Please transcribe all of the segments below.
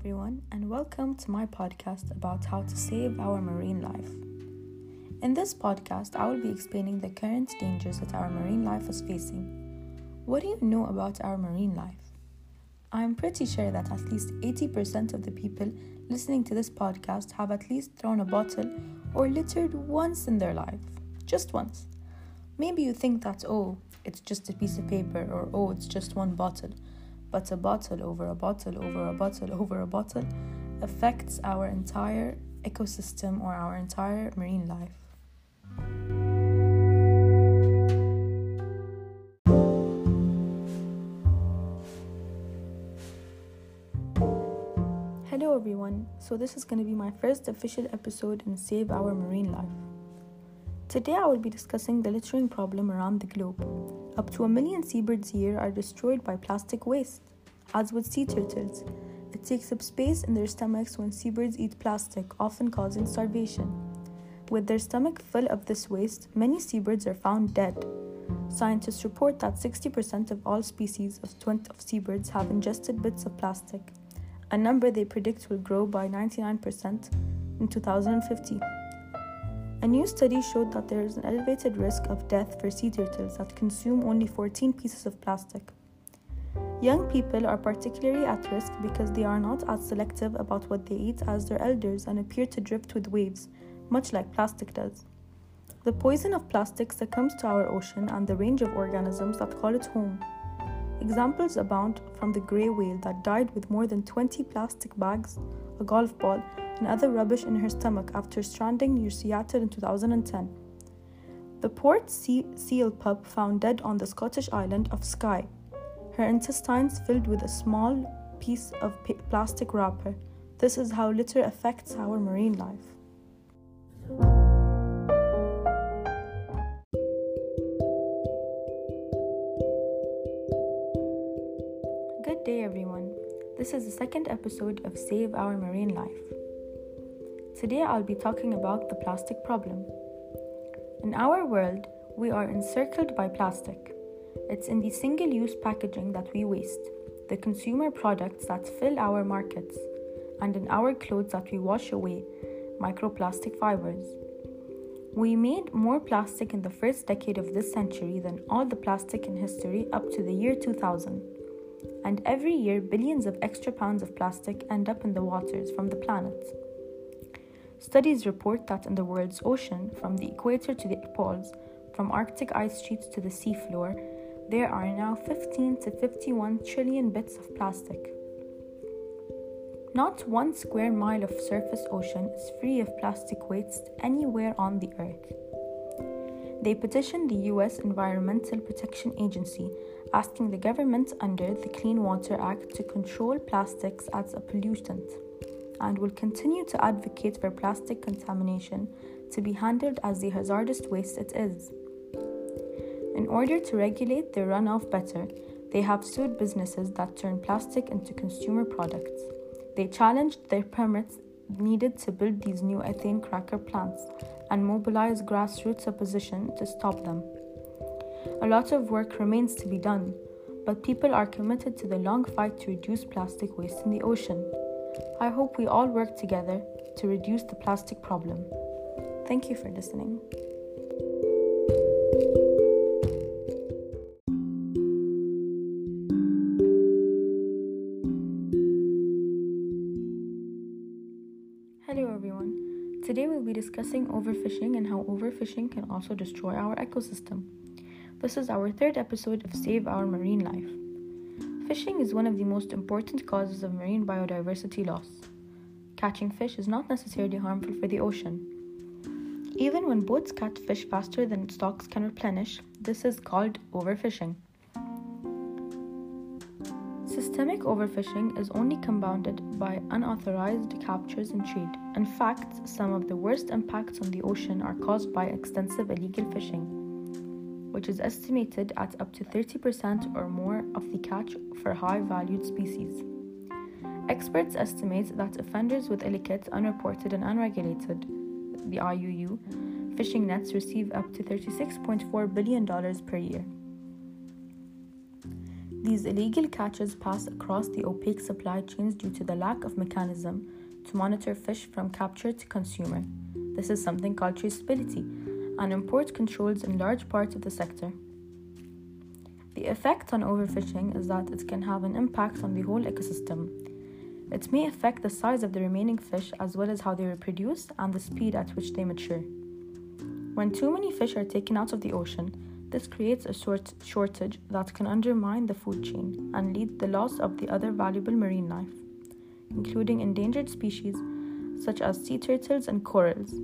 everyone, and welcome to my podcast about how to save our marine life. In this podcast, I will be explaining the current dangers that our marine life is facing. What do you know about our marine life? I am pretty sure that at least 80% of the people listening to this podcast have at least thrown a bottle or littered once in their life. Just once. Maybe you think that, oh, it's just a piece of paper, or oh, it's just one bottle but a bottle over a bottle over a bottle over a bottle affects our entire ecosystem or our entire marine life. Hello everyone, so this is going to be my first official episode in Save Our Marine Life. Today I will be discussing the littering problem around the globe. Up to a million seabirds a year are destroyed by plastic waste. As with sea turtles, it takes up space in their stomachs when seabirds eat plastic, often causing starvation. With their stomach full of this waste, many seabirds are found dead. Scientists report that 60% of all species of, of seabirds have ingested bits of plastic, a number they predict will grow by 99% in 2050. A new study showed that there is an elevated risk of death for sea turtles that consume only 14 pieces of plastic. Young people are particularly at risk because they are not as selective about what they eat as their elders and appear to drift with waves, much like plastic does. The poison of plastic succumbs to our ocean and the range of organisms that call it home. Examples abound from the grey whale that died with more than 20 plastic bags, a golf ball, and other rubbish in her stomach after stranding near Seattle in 2010. The port sea- seal pup found dead on the Scottish island of Skye, her intestines filled with a small piece of plastic wrapper. This is how litter affects our marine life. Good day, everyone. This is the second episode of Save Our Marine Life. Today I'll be talking about the plastic problem. In our world, we are encircled by plastic. It's in the single use packaging that we waste, the consumer products that fill our markets, and in our clothes that we wash away, microplastic fibers. We made more plastic in the first decade of this century than all the plastic in history up to the year 2000. And every year, billions of extra pounds of plastic end up in the waters from the planet. Studies report that in the world's ocean, from the equator to the poles, from Arctic ice sheets to the seafloor, there are now 15 to 51 trillion bits of plastic. Not one square mile of surface ocean is free of plastic waste anywhere on the earth. They petitioned the US Environmental Protection Agency asking the government under the Clean Water Act to control plastics as a pollutant and will continue to advocate for plastic contamination to be handled as the hazardous waste it is. In order to regulate their runoff better, they have sued businesses that turn plastic into consumer products. They challenged their permits needed to build these new ethane cracker plants and mobilized grassroots opposition to stop them. A lot of work remains to be done, but people are committed to the long fight to reduce plastic waste in the ocean. I hope we all work together to reduce the plastic problem. Thank you for listening. Hello everyone. Today we'll be discussing overfishing and how overfishing can also destroy our ecosystem. This is our third episode of Save Our Marine Life. Fishing is one of the most important causes of marine biodiversity loss. Catching fish is not necessarily harmful for the ocean. Even when boats catch fish faster than stocks can replenish, this is called overfishing. Systemic overfishing is only compounded by unauthorized captures and trade. In fact, some of the worst impacts on the ocean are caused by extensive illegal fishing which is estimated at up to 30% or more of the catch for high valued species. Experts estimate that offenders with illicit, unreported, and unregulated the IUU fishing nets receive up to $36.4 billion per year. These illegal catches pass across the opaque supply chains due to the lack of mechanism to monitor fish from capture to consumer. This is something called traceability and import controls in large parts of the sector. The effect on overfishing is that it can have an impact on the whole ecosystem. It may affect the size of the remaining fish as well as how they reproduce and the speed at which they mature. When too many fish are taken out of the ocean, this creates a short shortage that can undermine the food chain and lead to the loss of the other valuable marine life, including endangered species such as sea turtles and corals.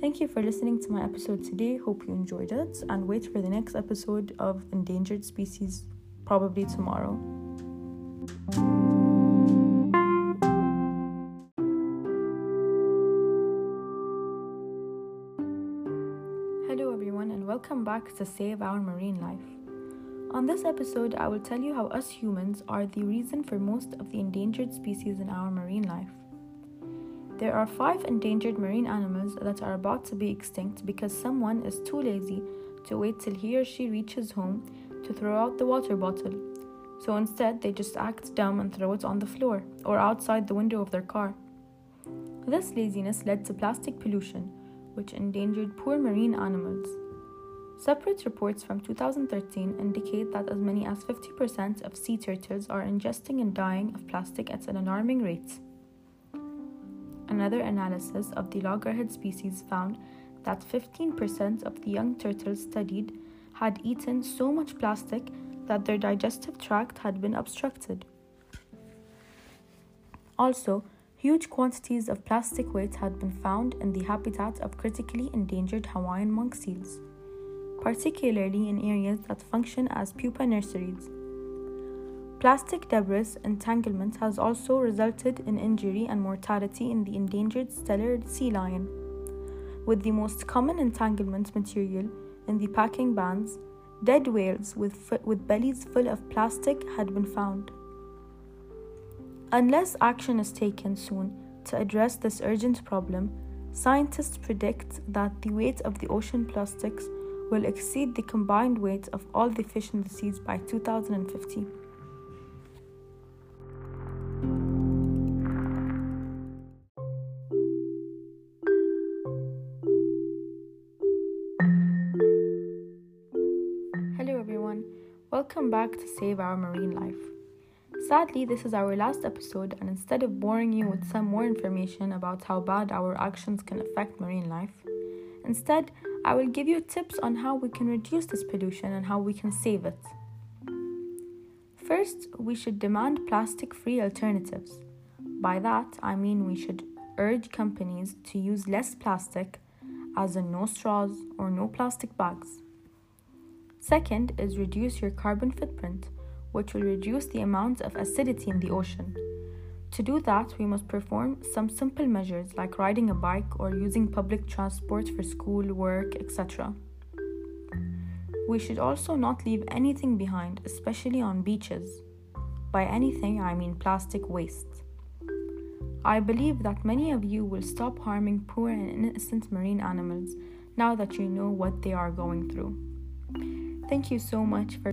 Thank you for listening to my episode today. Hope you enjoyed it and wait for the next episode of Endangered Species, probably tomorrow. Hello, everyone, and welcome back to Save Our Marine Life. On this episode, I will tell you how us humans are the reason for most of the endangered species in our marine life. There are five endangered marine animals that are about to be extinct because someone is too lazy to wait till he or she reaches home to throw out the water bottle. So instead, they just act dumb and throw it on the floor or outside the window of their car. This laziness led to plastic pollution, which endangered poor marine animals. Separate reports from 2013 indicate that as many as 50% of sea turtles are ingesting and dying of plastic at an alarming rate. Another analysis of the loggerhead species found that 15% of the young turtles studied had eaten so much plastic that their digestive tract had been obstructed. Also, huge quantities of plastic waste had been found in the habitat of critically endangered Hawaiian monk seals, particularly in areas that function as pupa nurseries. Plastic debris entanglement has also resulted in injury and mortality in the endangered Steller sea lion, with the most common entanglement material in the packing bands. Dead whales with, with bellies full of plastic had been found. Unless action is taken soon to address this urgent problem, scientists predict that the weight of the ocean plastics will exceed the combined weight of all the fish in the seas by 2050. Welcome back to Save Our Marine Life. Sadly, this is our last episode, and instead of boring you with some more information about how bad our actions can affect marine life, instead, I will give you tips on how we can reduce this pollution and how we can save it. First, we should demand plastic free alternatives. By that, I mean we should urge companies to use less plastic, as in no straws or no plastic bags. Second is reduce your carbon footprint, which will reduce the amount of acidity in the ocean. To do that, we must perform some simple measures like riding a bike or using public transport for school, work, etc. We should also not leave anything behind, especially on beaches. By anything, I mean plastic waste. I believe that many of you will stop harming poor and innocent marine animals now that you know what they are going through. Thank you so much for.